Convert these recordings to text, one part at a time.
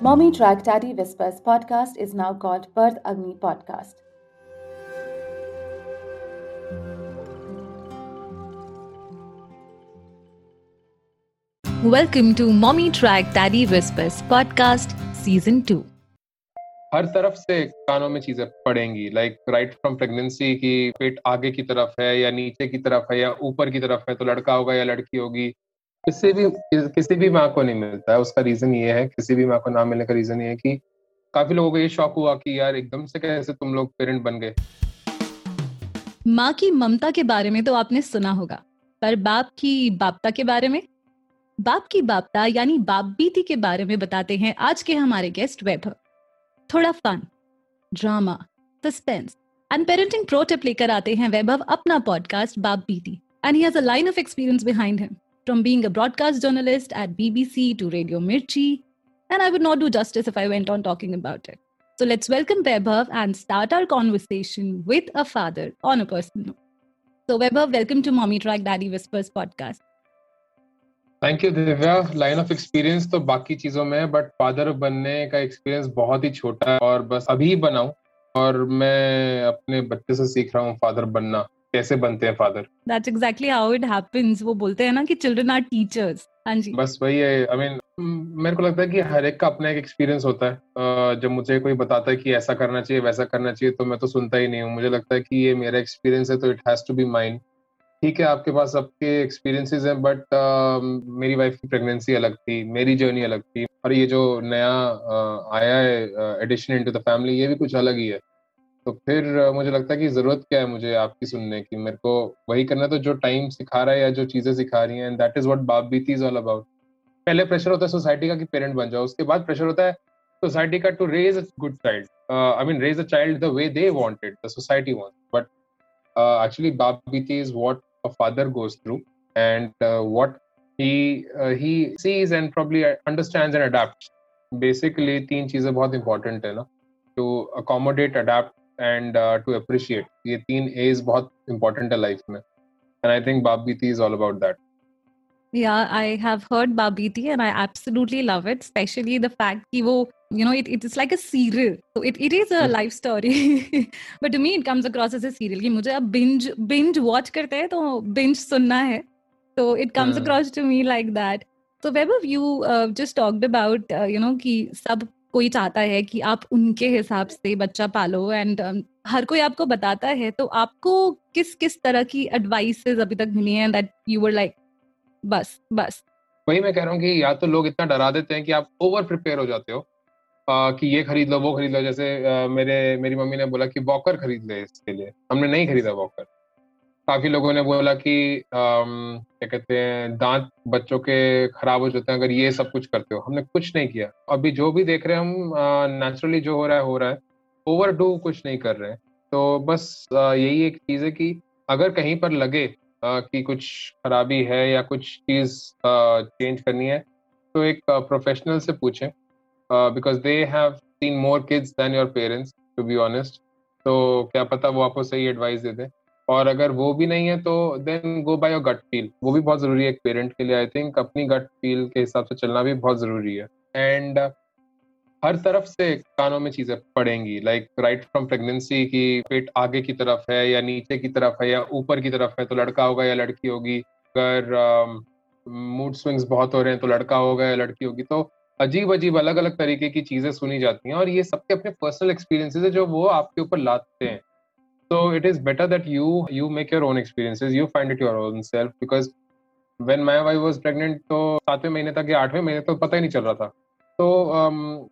Mommy Track Daddy Whispers podcast is now called Birth Agni Podcast. Welcome to Mommy Track Daddy Whispers podcast season 2. हर तरफ़ से कानों में चीज़ें पड़ेंगी like right from pregnancy की पेट आगे की तरफ़ है या नीचे की तरफ़ है या ऊपर की तरफ़ है तो लड़का होगा या लड़की होगी किसी भी किसी भी माँ को नहीं मिलता है। उसका रीजन ये है, किसी भी माँ को ना मिलने का रीजन ये है कि काफ़ी लोगों को ये शौक हुआ कि यार एकदम से कैसे तुम लोग पेरेंट बन गए। माँ की ममता के बारे में तो आपने सुना होगा, पर बाप की बापता के बारे में? बाप की बापता यानी बाप बीती के बारे में बताते हैं आज के हमारे गेस्ट वैभव। थोड़ा fun drama suspense and parenting pro tip लेकर आते हैं वैभव अपना podcast Baap Beeti and he has a line of experience behind him from being a broadcast journalist at BBC to Radio Mirchi, and I would not do justice if I went on talking about it. So let's welcome Vaibhav and start our conversation with a father on a personal note. So Vaibhav, welcome to Mommy Track Daddy Whispers podcast. Thank you Divya line of experience तो बाकी चीजों में है but father बनने का experience बहुत ही छोटा है और बस अभी बनाऊं और मैं अपने बच्चे से सीख रहा हूँ फादर बनना कैसे बनते हैं father that's exactly how it happens वो बोलते हैं ना कि चिल्ड्रन आर टीचर्स हाँ जी। बस वही है आई I मीन mean, मेरे को लगता है कि हर एक का अपना एक एक्सपीरियंस होता है। जब मुझे कोई बताता है कि ऐसा करना चाहिए वैसा करना चाहिए तो मैं तो सुनता ही नहीं हूँ। मुझे लगता है कि ये मेरा एक्सपीरियंस है तो it has to be mind ठीक है आपके पास सबके एक्सपीरियंसेस हैं बट uh, मेरी वाइफ की प्रेगनेंसी अलग थी मेरी जर्नी अलग थी और ये जो नया uh, आया है एडिशन इनटू द फैमिली ये भी कुछ अलग ही है। तो फिर मुझे लगता है कि ज़रूरत क्या है मुझे आपकी सुनने की? मेरे को वही करना तो जो टाइम सिखा रहा है या जो चीज़ें सिखा रही हैं that is what Baap Beeti is all about पहले प्रेशर होता है सोसाइटी का कि पेरेंट बन जाओ उसके बाद प्रेशर होता है सोसाइटी का to raise a good child I mean raise a child the way they wanted the society want but actually Baap Beeti is what a father goes through and what he uh, he sees and probably understands and तीन चीज़ें बहुत important है ना to accommodate adapt and to appreciate ये तीन as बहुत important है life में and I think Baapbeeti is all about that Yeah, I have heard Babiti and I absolutely love it, especially the fact कि वो you know it, it is like a serial so it, it is a mm. life story but to me it comes across as a serial कि मुझे अब binge binge watch करते हैं तो binge सुनना है so it comes mm. across to me like that so Vaibhav you uh, just talked about uh, you know कि सब कोई चाहता है कि आप उनके हिसाब से बच्चा पालो एंड um, हर कोई आपको बताता है तो आपको किस किस तरह की एडवाइसेस अभी तक मिली हैं दैट यू वर लाइक बस बस? वही मैं कह रहा हूँ कि या तो लोग इतना डरा देते हैं कि आप ओवर प्रिपेयर हो जाते हो आ, कि ये खरीद लो वो खरीद लो जैसे आ, मेरे मेरी मम्मी ने बोला कि वॉकर खरीद ले इसके लिए। हमने नहीं खरीदा वॉकर काफ़ी लोगों ने बोला कि क्या कहते हैं, दांत बच्चों के खराब हो जाते हैं अगर ये सब कुछ करते हो। हमने कुछ नहीं किया। अभी जो भी देख रहे हैं हम नेचुरली जो हो रहा है, हो रहा है। ओवर डू कुछ नहीं कर रहे हैं। तो बस यही एक चीज़ है कि अगर कहीं पर लगे कि कुछ खराबी है या कुछ चीज़ चेंज करनी है तो एक प्रोफेशनल से पूछें। Because they have seen more kids than your parents to be honest तो क्या पता वो आपको सही एडवाइस दे दें। और अगर वो भी नहीं है तो then go by your gut feel वो भी बहुत ज़रूरी है एक पेरेंट के लिए आई थिंक अपनी गट फील के हिसाब से चलना भी बहुत ज़रूरी है. एंड हर तरफ़ से कानों में चीज़ें पड़ेंगी लाइक राइट फ्रॉम प्रेगनेंसी की पेट आगे की तरफ़ है या नीचे की तरफ़ है या ऊपर की तरफ़ है तो लड़का होगा या लड़की होगी. अगर मूड um, स्विंग्स बहुत हो रहे हैं तो लड़का होगा या लड़की होगी. तो अजीब अजीब अलग अलग तरीके की चीज़ें सुनी जाती हैं और ये सबके अपने पर्सनल एक्सपीरियंसेस है जो वो आपके ऊपर लाते हैं. So it is better that you you make your own experiences you find it your own self because when my wife was pregnant तो सातवें महीने तक या आठवें महीने तक पता ही नहीं चल रहा था। तो um,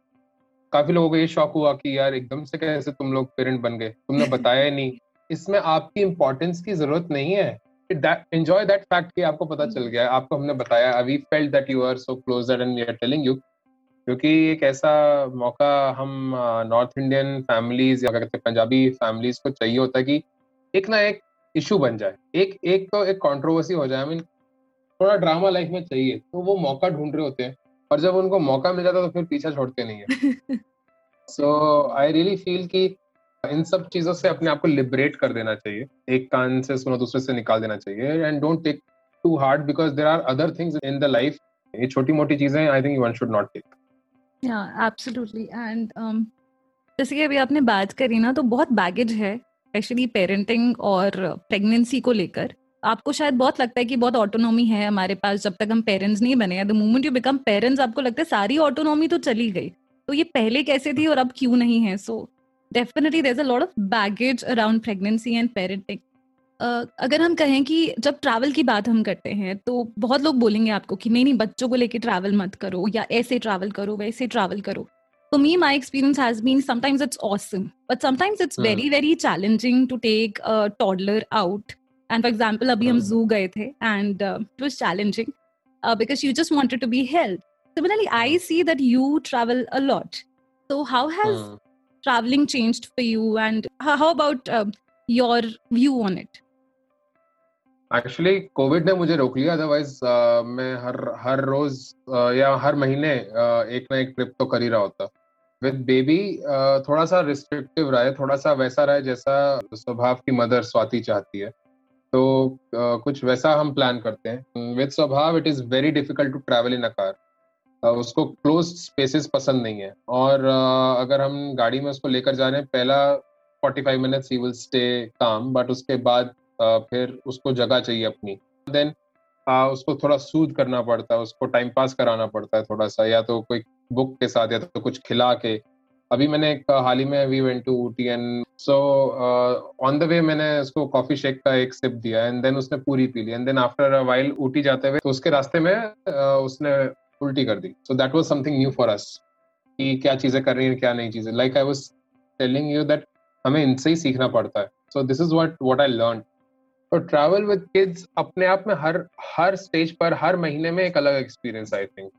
काफ़ी लोगों को ये शौक हुआ कि यार एकदम से कैसे तुम लोग पेरेंट बन गए? तुमने बताया नहीं। इसमें आपकी इंपॉर्टेंस की ज़रूरत नहीं है एंजॉय दैट फैक्ट कि आपको पता चल गया आपको हमने बताया। We felt that you are so close and we are telling you क्योंकि एक ऐसा मौका हम नॉर्थ इंडियन फैमिलीज़ या क्या कहते हैं पंजाबी फैमिलीज़ को चाहिए होता है कि एक ना एक इशू बन जाए एक एक तो एक कंट्रोवर्सी हो जाए। आई मीन थोड़ा ड्रामा लाइफ में चाहिए तो वो मौका ढूंढ रहे होते हैं और जब उनको मौका मिल जाता है तो फिर पीछा छोड़ते नहीं है। सो आई रियली फील कि इन सब चीज़ों से अपने आप को लिबरेट कर देना चाहिए। एक कान से सुनो दूसरे से निकाल देना चाहिए and don't take too hard because there are other things in the life ये छोटी मोटी चीज़ें I think one should not take absolutely and जैसे कि अभी आपने बात करी ना तो बहुत बैगेज है स्पेशली पेरेंटिंग और प्रेगनेंसी को लेकर। आपको शायद बहुत लगता है कि बहुत ऑटोनॉमी है हमारे पास, जब तक हम पेरेंट्स नहीं बने। The moment you become parents आपको लगता है सारी ऑटोनॉमी तो चली गई। तो ये पहले कैसे थी और अब क्यों नहीं है? So definitely there a lot of baggage around pregnancy and parenting Uh, अगर हम कहें कि जब ट्रैवल की बात हम करते हैं तो बहुत लोग बोलेंगे आपको कि नहीं नहीं बच्चों को लेके ट्रैवल मत करो या ऐसे ट्रैवल करो वैसे ट्रैवल करो। तो me my experience has been sometimes it's awesome but sometimes it's very very challenging to take toddler out and for example अभी हम हाँ। जू गए थे and it was challenging because you just wanted to be help similarly I see that you travel a lot so how has travelling changed for you and how about your view on it actually Covid ने मुझे रोक लिया otherwise uh, मैं हर हर रोज uh, या हर महीने uh, एक ना एक ट्रिप तो कर ही रहा होता। विद बेबी uh, थोड़ा सा रिस्ट्रिक्टिव रहा है थोड़ा सा वैसा रहा है जैसा स्वभाव की मदर स्वाति चाहती है। तो uh, कुछ वैसा हम प्लान करते हैं। With Swabhav it is very difficult to travel in a car उसको क्लोज स्पेसेस पसंद नहीं है। और uh, अगर हम गाड़ी में उसको लेकर जा रहे हैं पहला 45 minutes he will stay calm but उसके बाद फिर उसको जगह चाहिए अपनी। देन उसको थोड़ा सूद करना पड़ता है उसको टाइम पास कराना पड़ता है थोड़ा सा या तो कोई बुक के साथ या तो कुछ खिला के। अभी मैंने एक हाल ही में we went to Ooty and so on the way मैंने उसको कॉफ़ी शेक का एक सिप दिया एंड देन उसने पूरी पी ली and then after a while Ooty जाते हुए तो उसके रास्ते में uh, उसने उल्टी कर दी। So that was something new for us कि क्या चीज़ें कर रही हैं क्या नहीं चीज़ें। Like I was telling you that हमें इनसे ही सीखना पड़ता है। So this is what what I learn और ट्रैवल विद किड्स अपने आप में हर हर स्टेज पर हर महीने में एक अलग एक्सपीरियंस आई थिंक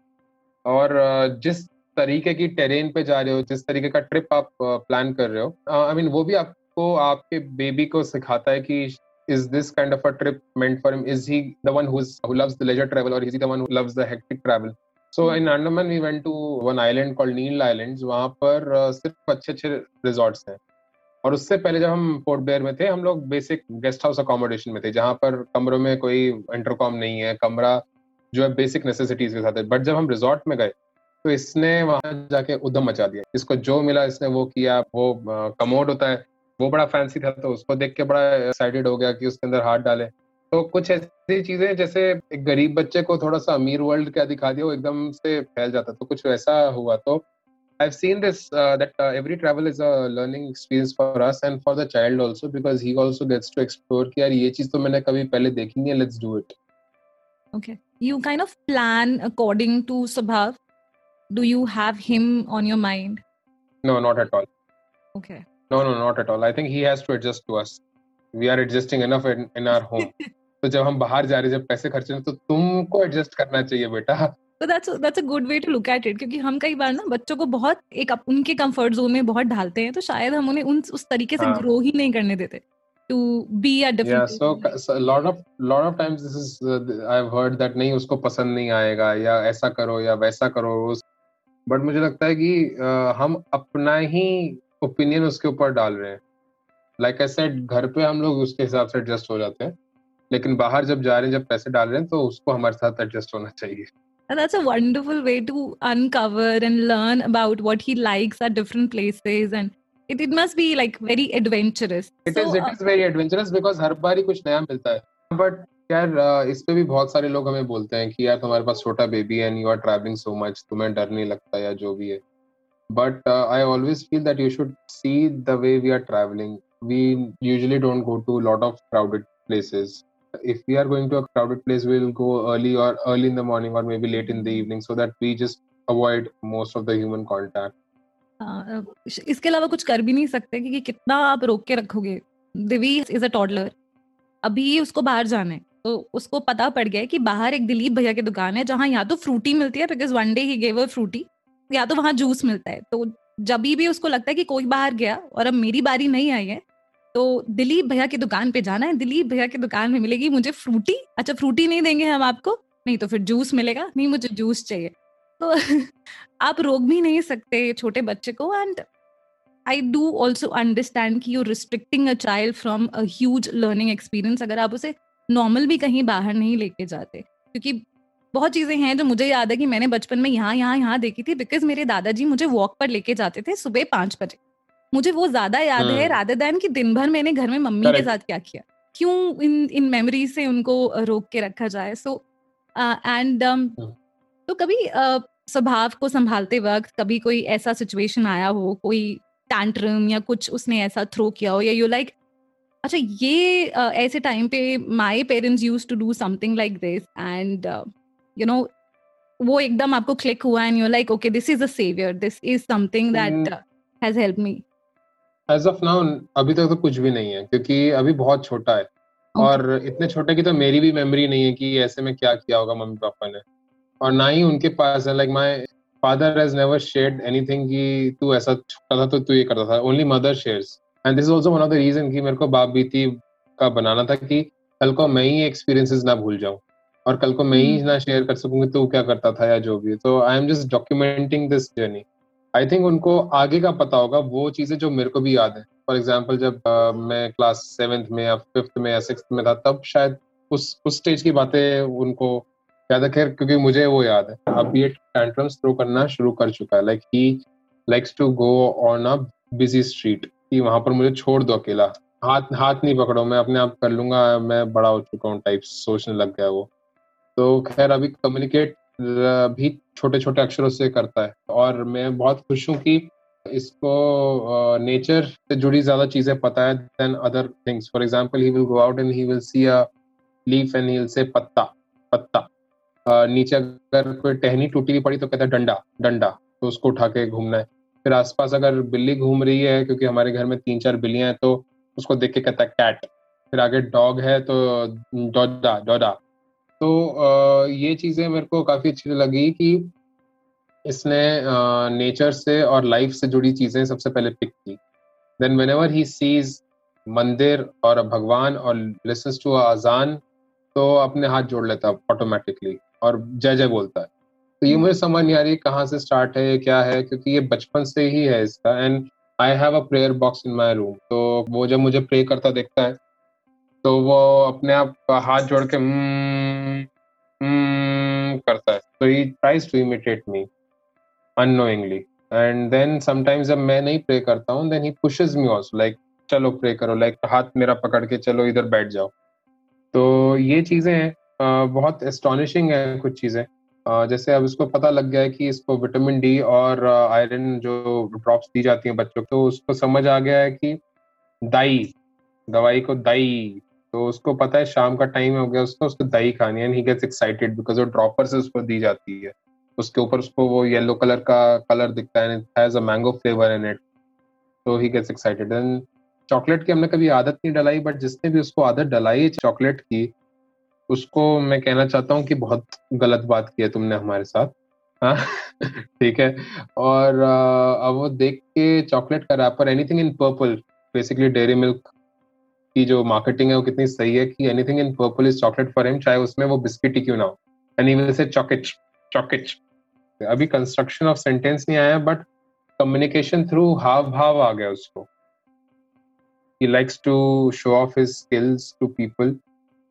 और जिस तरीके की टेरेन पे जा रहे हो जिस तरीके का ट्रिप आप प्लान कर रहे हो आई मीन वो भी आपको आपके बेबी को सिखाता है कि is this kind of a trip meant for him is he the one who who loves the leisure travel और is he the one who loves the hectic travel so in Andaman we went to one island called Neil islands वहाँ पर सिर्फ़ अच्छे अच्छे resorts हैं। और उससे पहले जब हम पोर्ट ब्लेयर में थे, हम लोग बेसिक गेस्ट हाउस अकोमोडेशन में थे, जहाँ पर कमरों में कोई इंटरकॉम नहीं है, कमरा जो है बेसिक नेसेसिटीज के साथ है। बट जब हम रिजॉर्ट में गए तो इसने वहाँ जाके उधम मचा दिया। इसको जो मिला, इसने वो किया, वो कमोड होता है, वो बड़ा फैंसी था तो उसको देख के बड़ा एक्साइटेड हो गया कि उसके अंदर हाथ डाले। तो कुछ ऐसी चीज़ें, जैसे एक गरीब बच्चे को थोड़ा सा अमीर वर्ल्ड क्या दिखा दिया, वो एकदम से फैल जाता। तो कुछ वैसा हुआ तो I've seen this uh, that uh, every travel is a learning experience for us and for the child also because he also gets to explore कि यार ये चीज तो मैंने कभी पहले देखी नहीं है let's do it. Okay. You kind of plan according to Subhav. Do you have him on your mind? No, not at all. Okay. No, no, not at all. I think he has to adjust to us. We are adjusting enough in, in our home. तो जब हम बाहर जा रहे हैं जब पैसे खर्च रहे हैं तो तुमको एडजस्ट करना चाहिए बेटा तो that's that's a good way to look at it क्योंकि हम कई बार ना बच्चों को बहुत एक उनके कंफर्ट जोन में बहुत ढालते हैं तो शायद हम उन्हें उन उस तरीके से हाँ. ग्रो ही नहीं करने देते to be a yeah different so, so lot of lot of times this is uh, i've heard that नहीं उसको पसंद नहीं आएगा या ऐसा करो या वैसा करो बट मुझे लगता है कि uh, हम अपना ही ओपिनियन उसके ऊपर डाल रहे हैं। लाइक आई सेड घर पे हम लोग उसके हिसाब से एडजस्ट हो जाते हैं लेकिन बाहर जब जा रहे हैं जब पैसे डाल रहे हैं तो उसको हमारे साथ एडजस्ट होना चाहिए। And that's a wonderful way to uncover and learn about what he likes at different places. And it, it must be like very adventurous. It is So, it uh, is very adventurous because हर बार ही कुछ नया मिलता है but यार uh, इस पे भी बहुत सारे लोग हमें बोलते हैं कि यार तुम्हारे पास छोटा बेबी है and you are travelling so much तुम्हें डर नहीं लगता या जो भी है but I always feel that you should see the way we are travelling we usually don't go to lot of crowded places if we are going to a crowded place we'll go early or early in the morning or maybe late in the evening so that we just avoid most of the human contact. Uh, इसके अलावा कुछ कर भी नहीं सकते क्योंकि कितना आप रोक के रखोगे? दिवी इज़ अ टॉडलर अभी उसको बाहर जाना है तो उसको पता पड़ गया कि बाहर एक दिलीप भैया की दुकान है जहाँ या तो फ्रूटी मिलती है because one day he gave Frooti या तो वहाँ जूस मिलता है। तो जब भी उसको लगता है कि कोई बाहर गया और अब मेरी बारी नहीं आई है तो दिलीप भैया की दुकान पे जाना है, दिलीप भैया की दुकान में मिलेगी मुझे फ्रूटी। अच्छा फ्रूटी नहीं देंगे हम आपको? नहीं तो फिर जूस मिलेगा। नहीं, मुझे जूस चाहिए। तो आप रोक भी नहीं सकते छोटे बच्चे को and I do also understand कि you restricting a child from a huge learning experience अगर आप उसे नॉर्मल भी कहीं बाहर नहीं लेके जाते। क्योंकि बहुत चीज़ें हैं जो मुझे याद है कि मैंने बचपन में यहाँ यहाँ यहाँ देखी थी बिकॉज़ मेरे दादाजी मुझे वॉक पर लेके जाते थे सुबह पाँच बजे। मुझे वो ज़्यादा याद है राधर हम्म। दैन कि दिन भर मैंने घर में मम्मी के साथ क्या किया? क्यों इन इन मेमोरी से उनको रोक के रखा जाए? So and um, hmm. तो कभी स्वभाव को संभालते वक्त कभी कोई ऐसा सिचुएशन आया हो कोई टैंट्रम या कुछ उसने ऐसा थ्रो किया हो या यू लाइक अच्छा ये ऐसे टाइम पे my parents use to do something like this and you know वो एकदम आपको क्लिक हुआ and you like okay this is a saviour this is something that has help me as of now अभी तक तो कुछ भी नहीं है क्योंकि अभी बहुत छोटा है। Okay. और इतने छोटे की तो मेरी भी मेमोरी नहीं है कि ऐसे में क्या किया होगा मम्मी पापा ने। और ना ही उनके पास है like my father has never shared anything कि तू ऐसा छोटा था तो तू ये करता था। Only mother shares and this is also one of the reason कि मेरे को बाप बीती का बनाना था कि कल को मैं ही एक्सपीरियंसेस ना भूल जाऊँ। और कल को मैं ही hmm. ना शेयर कर सकूँ तो क्या करता था या जो भी तो I am just documenting this journey I think उनको आगे का पता होगा वो चीज़ें जो मेरे को भी याद है। फॉर एग्ज़ाम्पल जब uh, मैं क्लास सेवेंथ में या फिफ्थ में या सिक्स में था तब शायद उस उस स्टेज की बातें उनको याद है खैर क्योंकि मुझे वो याद है। अब ये टैंट्रम्स थ्रो करना शुरू कर चुका है। Like he likes to go on a busy street कि वहाँ पर मुझे छोड़ दो अकेला। हाथ हाथ नहीं पकड़ो मैं अपने आप कर लूँगा मैं बड़ा हो चुका हूँ टाइप सोचने लग गया वो। तो खैर अभी कम्युनिकेट भी छोटे छोटे अक्षरों से करता है। और मैं बहुत खुश हूँ कि इसको नेचर uh, से जुड़ी ज़्यादा चीज़ें पता है then other things for example he will go out and he will see a leaf and he will say पत्ता पत्ता। uh, नीचे अगर कोई टहनी टूटी हुई पड़ी तो कहता है डंडा डंडा। तो उसको उठा के घूमना है। फिर आसपास अगर बिल्ली घूम रही है क्योंकि हमारे घर में तीन चार बिल्लियाँ हैं तो उसको देख के कहता है कैट फिर आगे डॉग है तो डोडा डोडा। तो ये चीज़ें मेरे को काफ़ी अच्छी लगी कि इसने नेचर से और लाइफ से जुड़ी चीज़ें सबसे पहले पिक की। Then whenever he sees मंदिर और भगवान और लिसन्स टू अजान तो अपने हाथ जोड़ लेता ऑटोमेटिकली और जय जय बोलता है। तो ये मुझे समझ नहीं आ रही कहाँ से स्टार्ट है क्या है क्योंकि ये बचपन से ही है इसका। And I have a prayer box in my room तो वो जब मुझे प्रे करता देखता है तो वो अपने आप हाथ जोड़ के hmm, hmm, करता है। तो he tries to imitate me annoyingly and then sometimes जब मैं नहीं प्रे करता हूँ then he pushes me also like चलो प्रे करो लाइक like, हाथ मेरा पकड़ के चलो इधर बैठ जाओ। तो ये चीज़ें हैं बहुत एस्टोनिशिंग है कुछ चीज़ें। जैसे अब इसको पता लग गया है कि इसको विटामिन डी और आयरन जो ड्रॉप्स दी जाती हैं बच्चों को तो उसको समझ आ गया है कि दाई दवाई को दाई। तो उसको पता है शाम का टाइम हो गया उसको उसको दही खानी है ही गेट्स एक्साइटेड बिकॉज़ वो ड्रॉपर से उसको दी जाती है। उसके ऊपर उसको वो येलो कलर का कलर दिखता है has a mango flavour in it तो he gets excited and chocolate की हमने कभी आदत नहीं डलाई बट जिसने भी उसको आदत डलाई है चॉकलेट की, उसको मैं कहना चाहता हूँ कि बहुत गलत बात की है तुमने हमारे साथ। हाँ ठीक है। और अब वो देख के चॉकलेट का wrapper anything in purple basically Dairy Milk की जो मार्केटिंग है वो कितनी सही है कि anything in purple is chocolate for him चाहे उसमें वो बिस्किट ही क्यों ना हो। एंड विल से चॉकेट चॉकेट अभी कंस्ट्रक्शन ऑफ़ सेंटेंस नहीं आया बट कम्युनिकेशन थ्रू हाव भाव आ गया उसको। Likes to show off his skills to people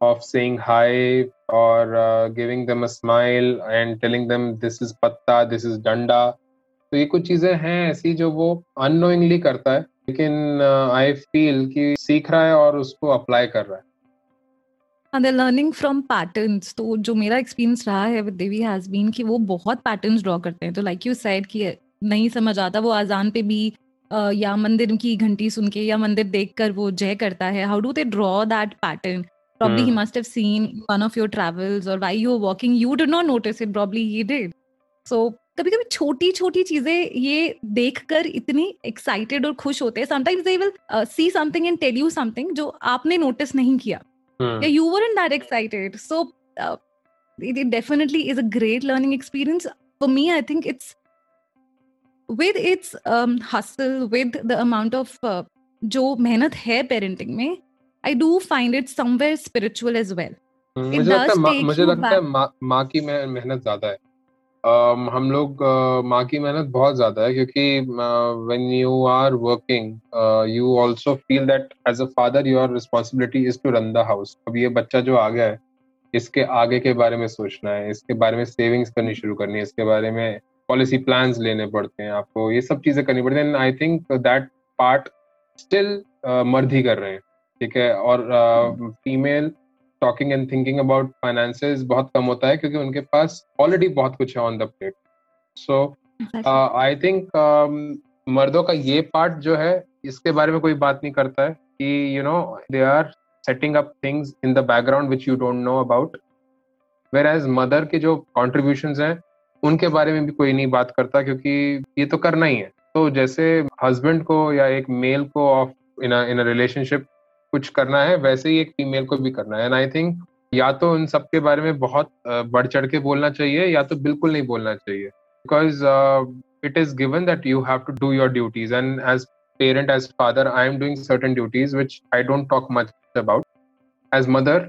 of saying hi or uh, giving them a smile and telling them this is patta this is danda तो ये कुछ चीज़ें हैं ऐसी जो वो अनोइंगली करता है। लेकिन uh, आई फील कि सीख रहा है और उसको अप्लाई कर रहा है। एंड लर्निंग फ्रॉम पैटर्न तो जो मेरा एक्सपीरियंस रहा है विद देवी हैज़ बीन कि वो बहुत पैटर्न ड्रॉ करते हैं। तो लाइक यू सैड कि नहीं समझ आता वो आजान पे भी uh, या मंदिर की घंटी सुन के या मंदिर देख कर वो जय करता है। How do they draw that pattern probably must have why you walking you did not notice it probably he did so कभी कभी छोटी छोटी चीज़ें ये देखकर इतनी एक्साइटेड और खुश होते हैं। Sometimes they will see something and tell you something जो आपने नोटिस नहीं किया। या you were in that excited so it, it definitely is a great learning experience. For me i think it's with its um, hustle with the amount of uh, जो मेहनत है parenting में I do find it somewhere spiritual as well मुझे लगता है मुझे लगता है माँ की मेहनत ज़्यादा है। Um, हम लोग uh, माँ की मेहनत बहुत ज़्यादा है क्योंकि when you are working you also feel that as a father your responsibility is to run the house अब ये बच्चा जो आ गया है इसके आगे के बारे में सोचना है इसके बारे में सेविंग्स करनी शुरू करनी है इसके बारे में पॉलिसी प्लान लेने पड़ते हैं आपको ये सब चीज़ें करनी पड़ती हैं। I think that part still मर्द ही कर रहे हैं ठीक है? और female talking and thinking about finances बहुत कम होता है क्योंकि उनके पास ऑलरेडी बहुत कुछ है on the plate so I think मर्दों का ये पार्ट जो है इसके बारे में कोई बात नहीं करता है कि you know they are setting up things in the background which you don't know about where as mother के जो कॉन्ट्रीब्यूशन हैं उनके बारे में भी कोई नहीं बात करता क्योंकि ये तो करना ही है. तो जैसे हस्बैंड को या एक मेल को ऑफ़ इन इन रिलेशनशिप कुछ करना है वैसे ही एक फीमेल को भी करना है। एंड आई थिंक या तो उन सब के बारे में बहुत बढ़ चढ़ के बोलना चाहिए या तो बिल्कुल नहीं बोलना चाहिए। Because it is given that you have to do your duties and as parent as father I am doing certain duties which I don't talk much about as mother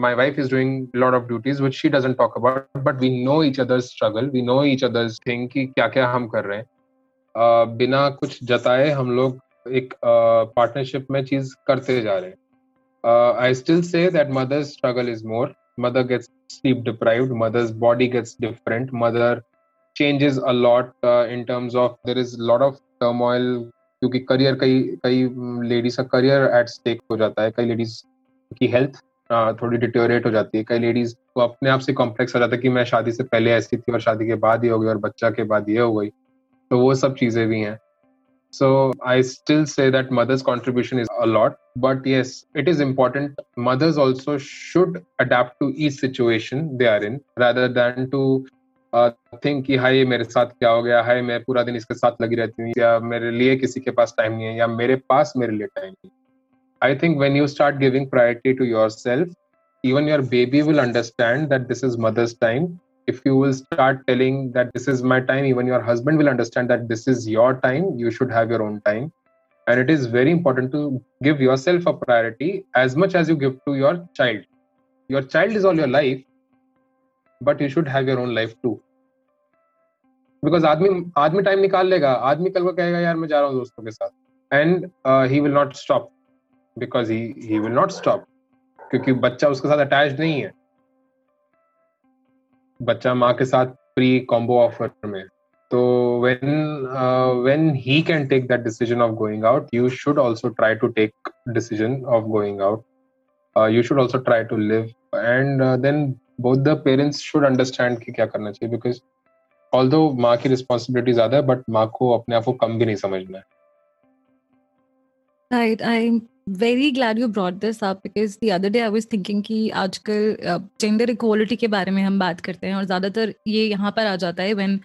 my wife is doing lot of duties which she doesn't talk about but we know each other's struggle we know each other's thing कि क्या क्या हम कर रहे हैं। uh, बिना कुछ जताए हम लोग एक पार्टनरशिप uh, में चीज़ करते जा रहे हैं। I still say that mother's struggle is more mother gets sleep deprived. Mother's body gets different mother changes a lot uh, terms of there is a lot of turmoil क्योंकि career कई कई ladies का career at stake हो जाता है। कई ladies की health थोड़ी डिटोरेट हो जाती है। कई लेडीज़ को अपने आप से कॉम्प्लेक्स हो जाता है कि मैं शादी से पहले ऐसी थी और शादी के बाद ही हो गई और बच्चा के बाद ये हो गई। तो वो सब चीज़ें भी हैं। So I still say that mother's contribution is a lot, but yes, it is important. Mothers also should adapt to each situation they are in rather than to think कि हाय मेरे साथ क्या हो गया हाय मैं पूरा दिन इसके साथ लगी रहती हूँ या मेरे लिए किसी के पास टाइम नहीं है या मेरे पास मेरे लिए टाइम नहीं I think when you start giving priority to yourself even your baby will understand that this is mother's time if you will start telling that this is my time even your husband will understand that this is your time you should have your own time and it is very important to give yourself a priority as much as you give to your child your child is all your life but you should have your own life too because आदमी आदमी time निकाल लेगा आदमी कल को कहेगा यार मैं जा रहा हूँ दोस्तों के साथ and he will not stop because he he will not stop क्योंकि बच्चा उसके साथ अटैच नहीं है बच्चा माँ के साथ प्री कॉम्बो ऑफ़र में। तो when when he can take that decision of going out you should also try to take decision of going out you should also try to live and then both the parents should understand कि क्या करना चाहिए because all दो माँ की responsibility ज़्यादा है but माँ को अपने आप को कम भी नहीं समझना है। Right I very glad you brought this other day I was thinking कि आजकल जेंडर इक्वालिटी के बारे में हम बात करते हैं और ज़्यादातर ये यहाँ पर आ जाता है when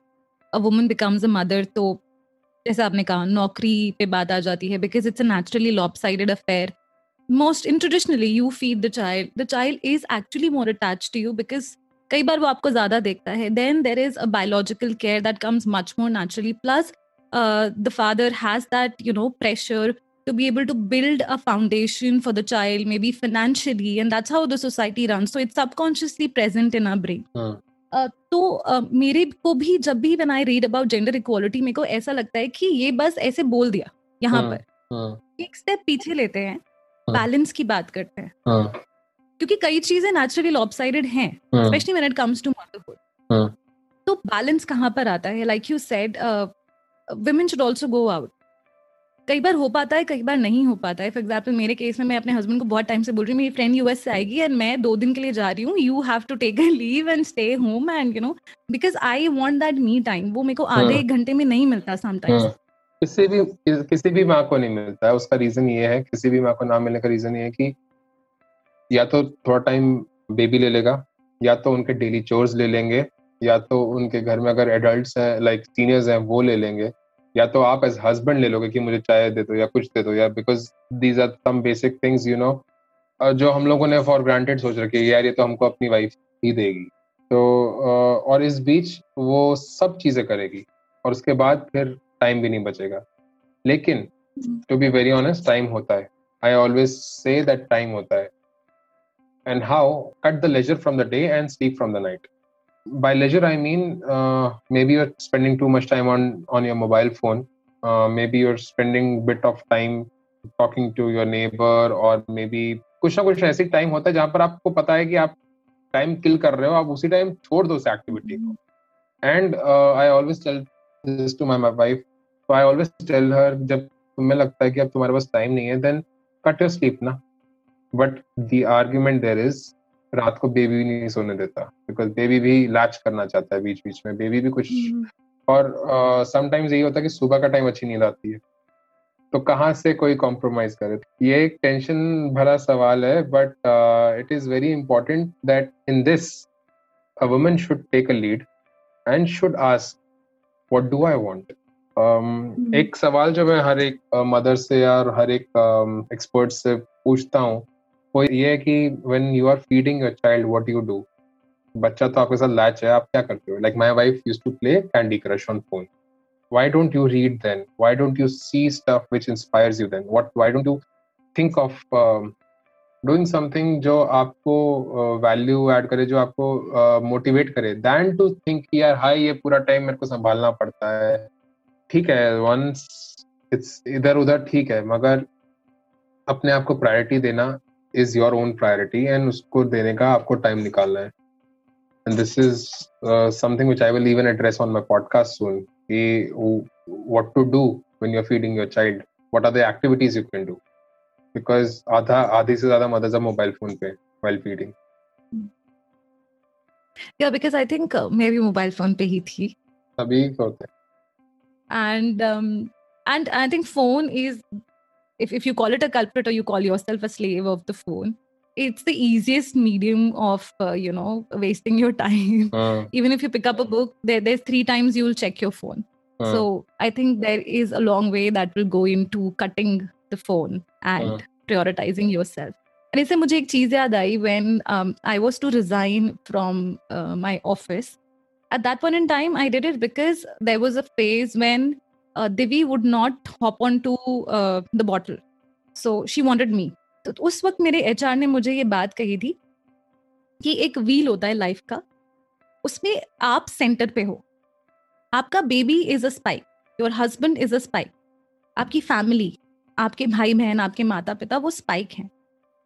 a woman becomes a mother तो जैसे आपने कहा, नौकरी पे बात आ जाती है because it's a naturally lopsided affair most in traditionally you feed the child the child is actually more attach to you because कई बार वो आपको ज़्यादा देखता है. Then there is a biological care that comes much more naturally plus the father has that you know pressure to be able to build a foundation for the child maybe financially and that's how the society runs. So it's subconsciously present in our brain. Uh, तो uh, मेरे को भी जब भी when I read about gender equality मेरे को ऐसा लगता है कि ये बस ऐसे बोल दिया यहाँ पर। एक स्टेप पीछे लेते हैं बैलेंस की बात करते हैं। क्योंकि कई चीज़ें नेचुरली लॉपसाइडेड हैं specially when it comes to motherhood तो बैलेंस कहाँ पर आता है? Like you said women should also go out कई बार हो पाता है कई बार नहीं हो पाता है। फॉर एग्ज़ाम्पल मेरे केस में मैं अपने हस्बैंड को बहुत टाइम से बोल रही हूँ मेरी फ्रेंड यूएस से आएगी एंड मैं दो दिन के लिए जा रही हूँ। You have to take a leave and stay home and you know because I want that me time वो मेरे को आधे हाँ। एक घंटे में नहीं मिलता समटाइम्स हाँ। किसी भी किसी भी माँ को नहीं मिलता है। उसका रीजन ये है किसी भी माँ को ना मिलने का रीजन ये है कि या तो थोड़ा टाइम बेबी ले लेगा या तो उनके डेली चोर्स ले लेंगे या तो उनके घर में अगर एडल्ट हैं लाइक सीनियर्स हैं वो ले लेंगे। या तो आप एज हस्बैंड ले लोगे कि मुझे चाय दे दो या कुछ दे दो, या because these are some basic things you know जो हम लोगों ने फॉर ग्रांटेड सोच रखी है यार ये तो हमको अपनी वाइफ ही देगी। तो और इस बीच वो सब चीज़ें करेगी और उसके बाद फिर टाइम भी नहीं बचेगा। लेकिन to be very honest time होता है। I always say that time होता है। And how cut the leisure from the day and sleep from the night by leisure i mean uh, maybe you're spending too much time on on your mobile phone. Uh, maybe you're spending bit of time talking to your neighbor or maybe कुछ ना कुछ ऐसी time होता है जहाँ पर आपको पता है कि आप टाइम किल कर रहे हो आप उसी टाइम छोड़ दो उस एक्टिविटी को। And I always tell this to my wife so I always tell her जब तुम्हें लगता है कि अब तुम्हारे पास टाइम नहीं है देन कट योर स्लीप ना। But the argument there is रात को बेबी भी नहीं सोने देता बिकॉज़ बेबी भी लैच करना चाहता है बीच बीच में बेबी भी कुछ हम्म। और समटाइम्स uh, यही होता है कि सुबह का टाइम अच्छी नींद आती है। तो कहाँ से कोई कॉम्प्रोमाइज करे? ये एक टेंशन भरा सवाल है but it is very important that in this a woman should take a lead and should ask what do I want एक सवाल जो मैं हर एक मदर uh, से या हर एक एक्सपर्ट um, से पूछता हूँ वो ये है कि when you are feeding your child what you do बच्चा तो आपके साथ लैच है आप क्या करते हो? Like my wife use to play Candy Crush on phone why don't you read then? Why don't you see stuff which inspires you then? What why don't you think of um, doing something जो आपको value uh, add करे जो आपको motivate uh, करे than to think यार हाई ये पूरा टाइम मेरे को संभालना पड़ता है। ठीक है वंस इट्स इधर उधर ठीक है मगर अपने आप को प्रायोरिटी देना is your own priority and उसको देने का आपको टाइम निकालना है and this is something which I will even address on my podcast soon what to do when you're feeding your child what are the activities you can do because आधा आधी से ज़्यादा mothers are mobile phone पे while feeding yeah because i think uh, maybe mobile phone पे ही थी सभी होते and um and i think phone is if, if you call it a culprit or you call yourself a slave of the phone it's the easiest medium of uh, you know wasting your time uh. even if you pick up a book there, there's three times you'll check your phone uh. so i think there is a long way that will go into cutting the phone and prioritizing yourself and इससे मुझे एक चीज याद आई when um, I was to resign from uh, my office at that point in time I did it because there was a phase when uh, Divi would not hop onto uh, the bottle. So she wanted me. तो उस वक्त मेरे HR ने मुझे ये बात कही थी कि एक व्हील होता है लाइफ का उसमें आप सेंटर पे हो। आपका baby is a spike your husband is a spike आपकी फैमिली आपके भाई बहन आपके माता पिता वो स्पाइक हैं।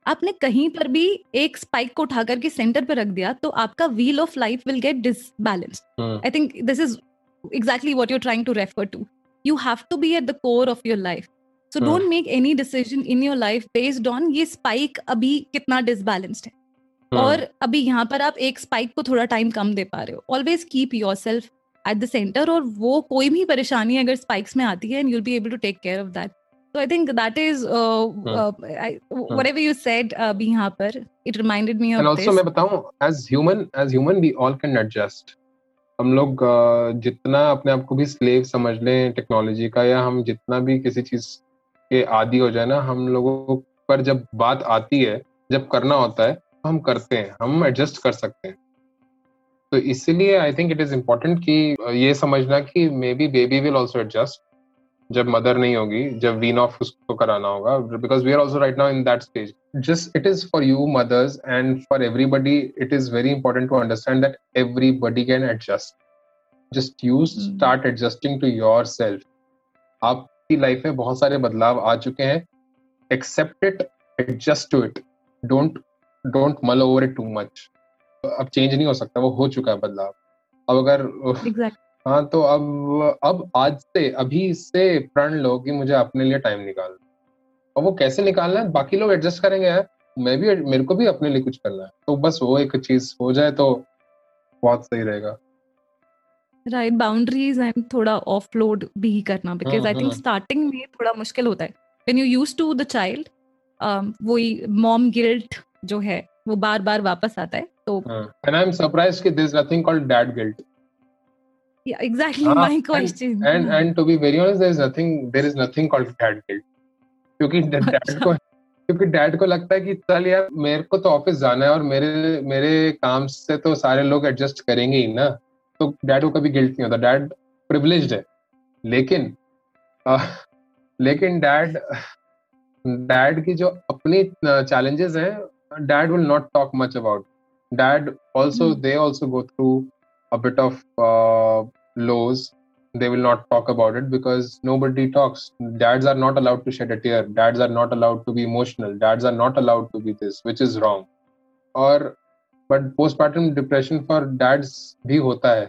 आपने कहीं पर भी एक स्पाइक को उठा करके सेंटर पे रख दिया तो आपका wheel of life will get disbalance I think this is exactly what you're trying to refer to you have to be at the core of your life so don't make any decision in your life based on ये spike अभी कितना disbalanced है। hmm. और अभी यहाँ पर आप एक स्पाइक को थोड़ा टाइम कम दे पा रहे हो। Always keep yourself at the centre और वो कोई भी परेशानी अगर स्पाइक्स में आती है and you'll be able to take care of that So I think that is uh, hmm. uh, I, whatever you said uh, being यहाँ पर it reminded me of and मैं बताऊँ as human as human we all can adjust. हम लोग जितना अपने आप को भी स्लेव समझ लें टेक्नोलॉजी का या हम जितना भी किसी चीज़ के आदि हो जाए ना, हम लोगों पर जब बात आती है, जब करना होता है तो हम करते हैं, हम एडजस्ट कर सकते हैं। तो इसीलिए I think it is important कि ये समझना कि maybe baby will also adjust जब मदर नहीं होगी, जब वीन ऑफ़ उसको कराना होगा because we are also right now in that stage it is for you mothers and for everybody it is very important to understand that everybody can adjust just you start adjusting to yourself आप आपकी life में बहुत सारे बदलाव आ चुके हैं. Accept it adjust to it don't don't mull over it too much अब चेंज नहीं हो सकता वो हो चुका है बदलाव. अब अगर exactly. हाँ तो अब अब आज से अभी से प्रण लो कि मुझे अपने लिए टाइम निकालना और वो कैसे निकालना है? बाकी लोग एडजस्ट करेंगे यार। मैं भी मेरे को भी अपने लिए कुछ करना है। तो बस वो एक चीज़ हो जाए तो बहुत सही रहेगा। राइट बाउंड्रीज एंड थोड़ा ऑफलोड भी करना। बिकॉज़ आई थिंक स्टार्टिंग में थोड़ा मुश्किल होता है। When you use to the child वही मॉम गिल्ट जो है वो बार बार वापस आता है। तो and I am surprised that there is nothing called dad guilt yeah exactly uh, my question. and, and and to be very honest there is nothing there is nothing called dad guilt. क्योंकि dad को क्योंकि dad को लगता है कि चल यार मेरे को तो ऑफ़िस जाना है और मेरे मेरे काम से तो सारे लोग एडजस्ट करेंगे ही ना। तो डैड को कभी गिल्ट नहीं होता। डैड प्रिविलेज है। लेकिन आ, लेकिन डैड डैड की जो अपनी चैलेंजेस हैं dad will not talk much about dad also they also go through a bit of lows they will not talk about it because nobody talks dads are not allowed to shed a tear dads are not allowed to be emotional dads are not allowed to be this which is wrong or but postmortem depression for dads भी होता है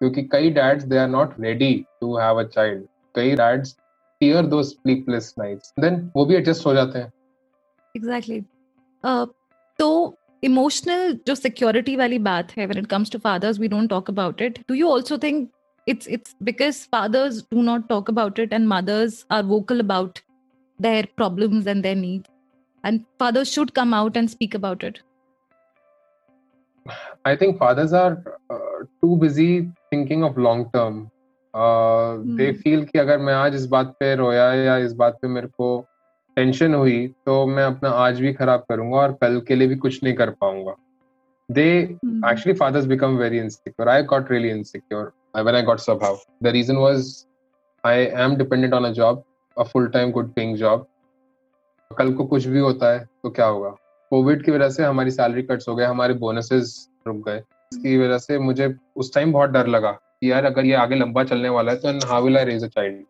क्योंकि कई dads they are not ready to have a child कई dads fear those sleepless nights then वो भी adjust हो जाते हैं एग्जैक्टली exactly. uh, तो इमोशनल जो सिक्योरिटी वाली बात है when it comes to fathers we don't talk about it do you also think it's it's because fathers do not talk about it and mothers are vocal about their problems and their needs and fathers should come out and speak about it i think fathers are uh, too busy thinking of long term they feel hmm. कि अगर मैं आज इस बात पे रोया या इस बात पे मेरे को टेंशन हुई तो मैं अपना आज भी खराब करूंगा और कल के लिए भी कुछ नहीं कर पाऊंगा they actually fathers become very insecure I got really insecure when I got somehow the reason was I am dependent on a job a full time good paying job कल को कुछ भी होता है तो क्या होगा? कोविड की वजह से हमारी सैलरी कट्स हो गए, हमारे बोनसेस रुक गए। इसकी वजह से मुझे उस टाइम बहुत डर लगा यार अगर ये आगे लंबा चलने वाला है तो how will I raise a child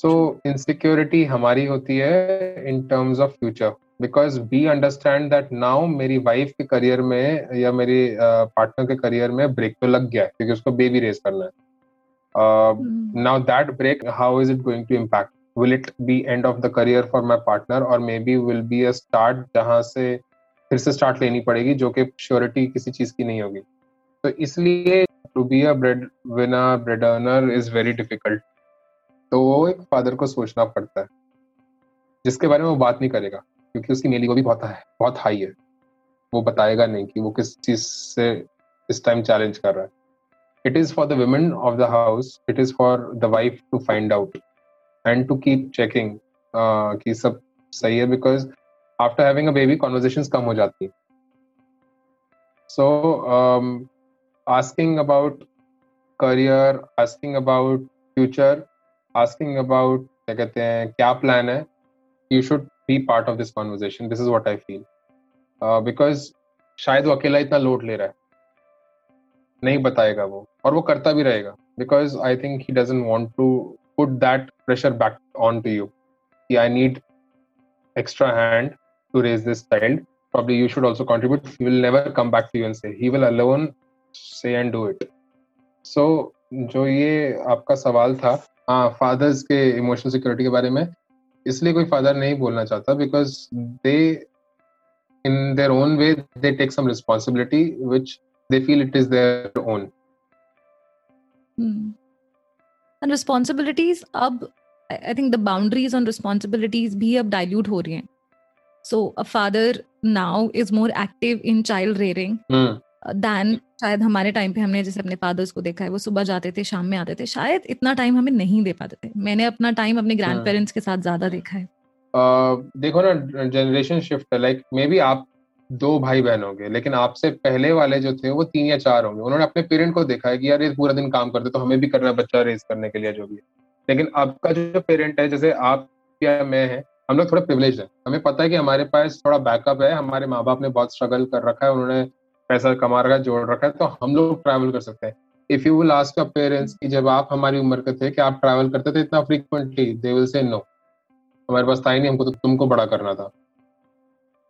so insecurity हमारी होती है in terms of future because we understand that now मेरी वाइफ के करियर में या मेरी पार्टनर के करियर में ब्रेक तो लग गया है क्योंकि उसको बेबी रेस करना है। Now that break how is it going to impact will it be end of the career for my partner और maybe will be a start जहाँ से फिर से स्टार्ट लेनी पड़ेगी जो कि श्योरिटी किसी चीज़ की नहीं होगी। तो इसलिए to be a breadwinner bread earner is very difficult तो वो एक फादर को सोचना पड़ता है जिसके बारे में वो बात नहीं करेगा। क्योंकि उसकी मेली को भी बहुत बहुत हाई है। वो बताएगा नहीं कि वो किस चीज़ से इस टाइम चैलेंज कर रहा है। It is for the women of the house it is for the wife to find out and to keep checking कि सब सही है because after having a baby conversation कम हो जाती है। So asking about career asking about future asking about क्या कहते हैं, क्या प्लान है? You should be part of this conversation this is what I feel because शायद वो अकेला इतना लोड ले रहा है। नहीं बताएगा वो। और वो करता भी रहेगा। Because I think he doesn't want to put that pressure back on to you कि I need extra hand to raise this child. Probably you should also contribute. He will never come back to you and say, he will alone से and do it so जो ये आपका सवाल था हाँ fathers के emotional security के बारे में इसलिए कोई फादर नहीं बोलना चाहता because they in their own way they take some responsibility which they feel it is their own and responsibilities अब I think the boundaries on responsibilities भी अब डायल्यूट हो रही है. So a father now is more active in child rearing than शायद हमारे time पे हमने जैसे अपने फादर्स को देखा है वो सुबह जाते थे शाम में आते थे शायद इतना टाइम हमें नहीं दे पाते थे। मैंने अपना टाइम अपने ग्रैंड हाँ। पेरेंट्स के साथ ज़्यादा देखा है। देखो ना जनरेशन शिफ्ट है लाइक मे बी आप दो भाई बहन होंगे लेकिन आपसे पहले वाले जो थे वो तीन या चार होंगे। उन्होंने अपने पेरेंट को देखा है कि यार ये पूरा दिन काम करते तो हमें भी करना बच्चा रेस करने के लिए जो भी है। लेकिन आपका जो पेरेंट है जैसे आप या मैं है हम लोग थोड़ा प्रिविलेज है। हमें पता है कि हमारे पास थोड़ा बैकअप है हमारे माँ बाप ने बहुत स्ट्रगल कर रखा है उन्होंने पैसा कमा रखा है, जोड़ रखा है तो हम लोग ट्रैवल कर सकते हैं। If you will ask parents कि जब आप हमारी उम्र के थे कि आप ट्रैवल करते थे इतना frequently they will say no हमारे पास था ही नहीं, हमको तो तुमको बड़ा करना था।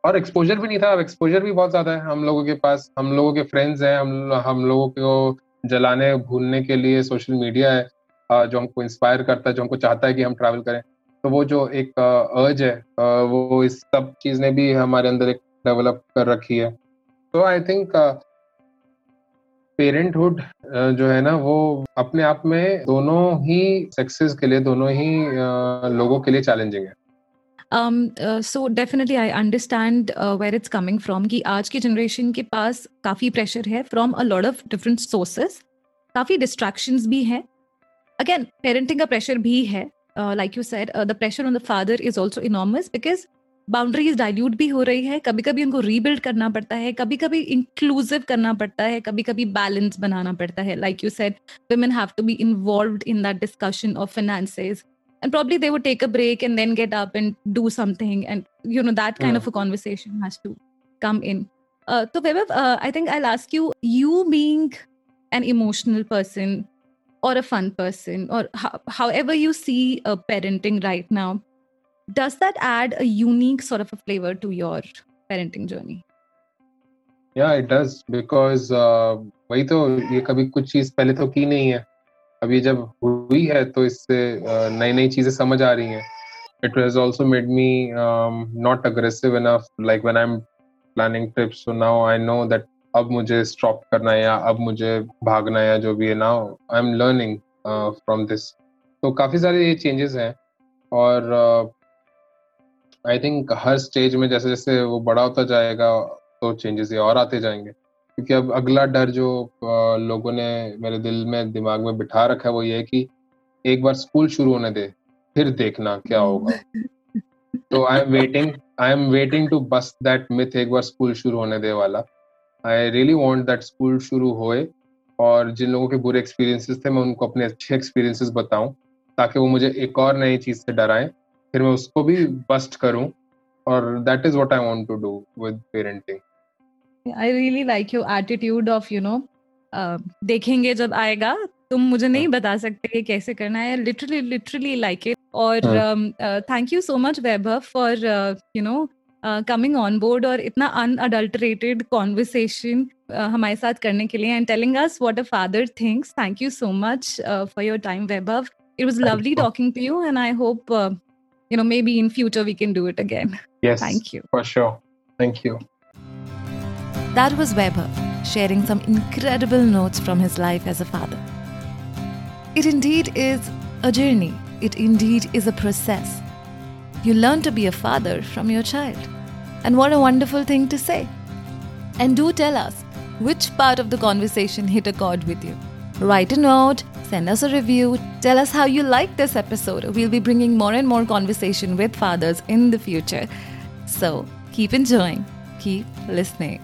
और एक्सपोजर भी नहीं था, अब एक्सपोजर भी बहुत ज़्यादा है। हम लोगों के पास, हम लोगों के फ्रेंड्स हैं, हम हम लोगों को जलाने, भूलने के लिए सोशल मीडिया है जो हमको इंस्पायर करता है, जो हमको चाहता है कि हम ट्रैवल करें। तो वो जो एक अर्ज़ है वो इस सब चीज़ ने भी हमारे अंदर एक डेवलप कर रखी है। तो आई थिंक पेरेंटहुड जो है ना वो अपने आप में दोनों ही सेक्सेस के लिए दोनों ही uh, लोगों के लिए चैलेंजिंग है। So definitely I understand where it's coming from कि आज की जनरेशन के पास काफ़ी प्रेशर है from a lot of different sources काफ़ी डिस्ट्रैक्शंस भी हैं। अगेन पेरेंटिंग का प्रेशर भी है। Like you said the pressure on the father is also enormous because boundaries dilute भी हो रही है कभी कभी उनको रीबिल्ड करना पड़ता है कभी कभी इंक्लूसिव करना पड़ता है कभी कभी बैलेंस बनाना पड़ता है like you said women have to be involved in that discussion of finances and probably they would take a break and then get up and do something and you know that kind yeah. of a conversation has to come in uh, so Vaibhav, uh, i think i'll ask you you being an emotional person or a fun person or ho- however you see uh, parenting right now does that add a unique sort of a flavor to your parenting journey या it does because वही तो ये कभी कुछ चीज़ पहले तो की नहीं है अभी जब हुई है तो इससे नई नई चीज़ें समझ आ रही हैं it has also made me um, not aggressive enough like when i'm planning trips so now i know that अब मुझे स्टॉप करना है या अब मुझे भागना है जो भी है now I am learning from this तो काफ़ी सारे ये चेंजेस हैं और आई थिंक हर स्टेज में जैसे जैसे वो बड़ा होता जाएगा तो चेंजेस ये और आते जाएँगे। क्योंकि अब अगला डर जो लोगों ने मेरे दिल में दिमाग में बिठा रखा है वो ये है कि एक बार स्कूल शुरू होने दे फिर देखना क्या होगा। तो I am waiting I am waiting to bust that myth एक बार स्कूल शुरू होने दे वाला। I really want that school शुरू होए और जिन लोगों के बुरे एक्सपीरियंसेस थे मैं उनको अपने अच्छे एक्सपीरियंसेस बताऊँ ताकि वो मुझे एक और नई चीज़ से डराएँ। फिर मैं उसको भी बस्ट करूँ और that is what I want to do with parenting I really like your attitude of you know देखेंगे जब आएगा तुम मुझे नहीं हाँ। बता सकते कि कैसे करना है। लिटरली लिटरली लाइक इट और thank you so much Vaibhav for you know coming on board और इतना अनअडल्टरेटेड कॉन्वर्सेशन हमारे साथ करने के लिए and telling us what a father thinks thank you so much for your time Vaibhav. Was lovely talking to you and i hope uh, you know maybe in future we can do it again yes thank you for sure thank you that was Weber sharing some incredible notes from his life as a father. It indeed is a journey, it indeed is a process. You learn to be a father from your child. And what a wonderful thing to say. And do tell us which part of the conversation hit a chord with you. Write a note, send us a review, tell us how you liked this episode. We'll be bringing more and more conversation with fathers in the future. So keep enjoying, keep listening.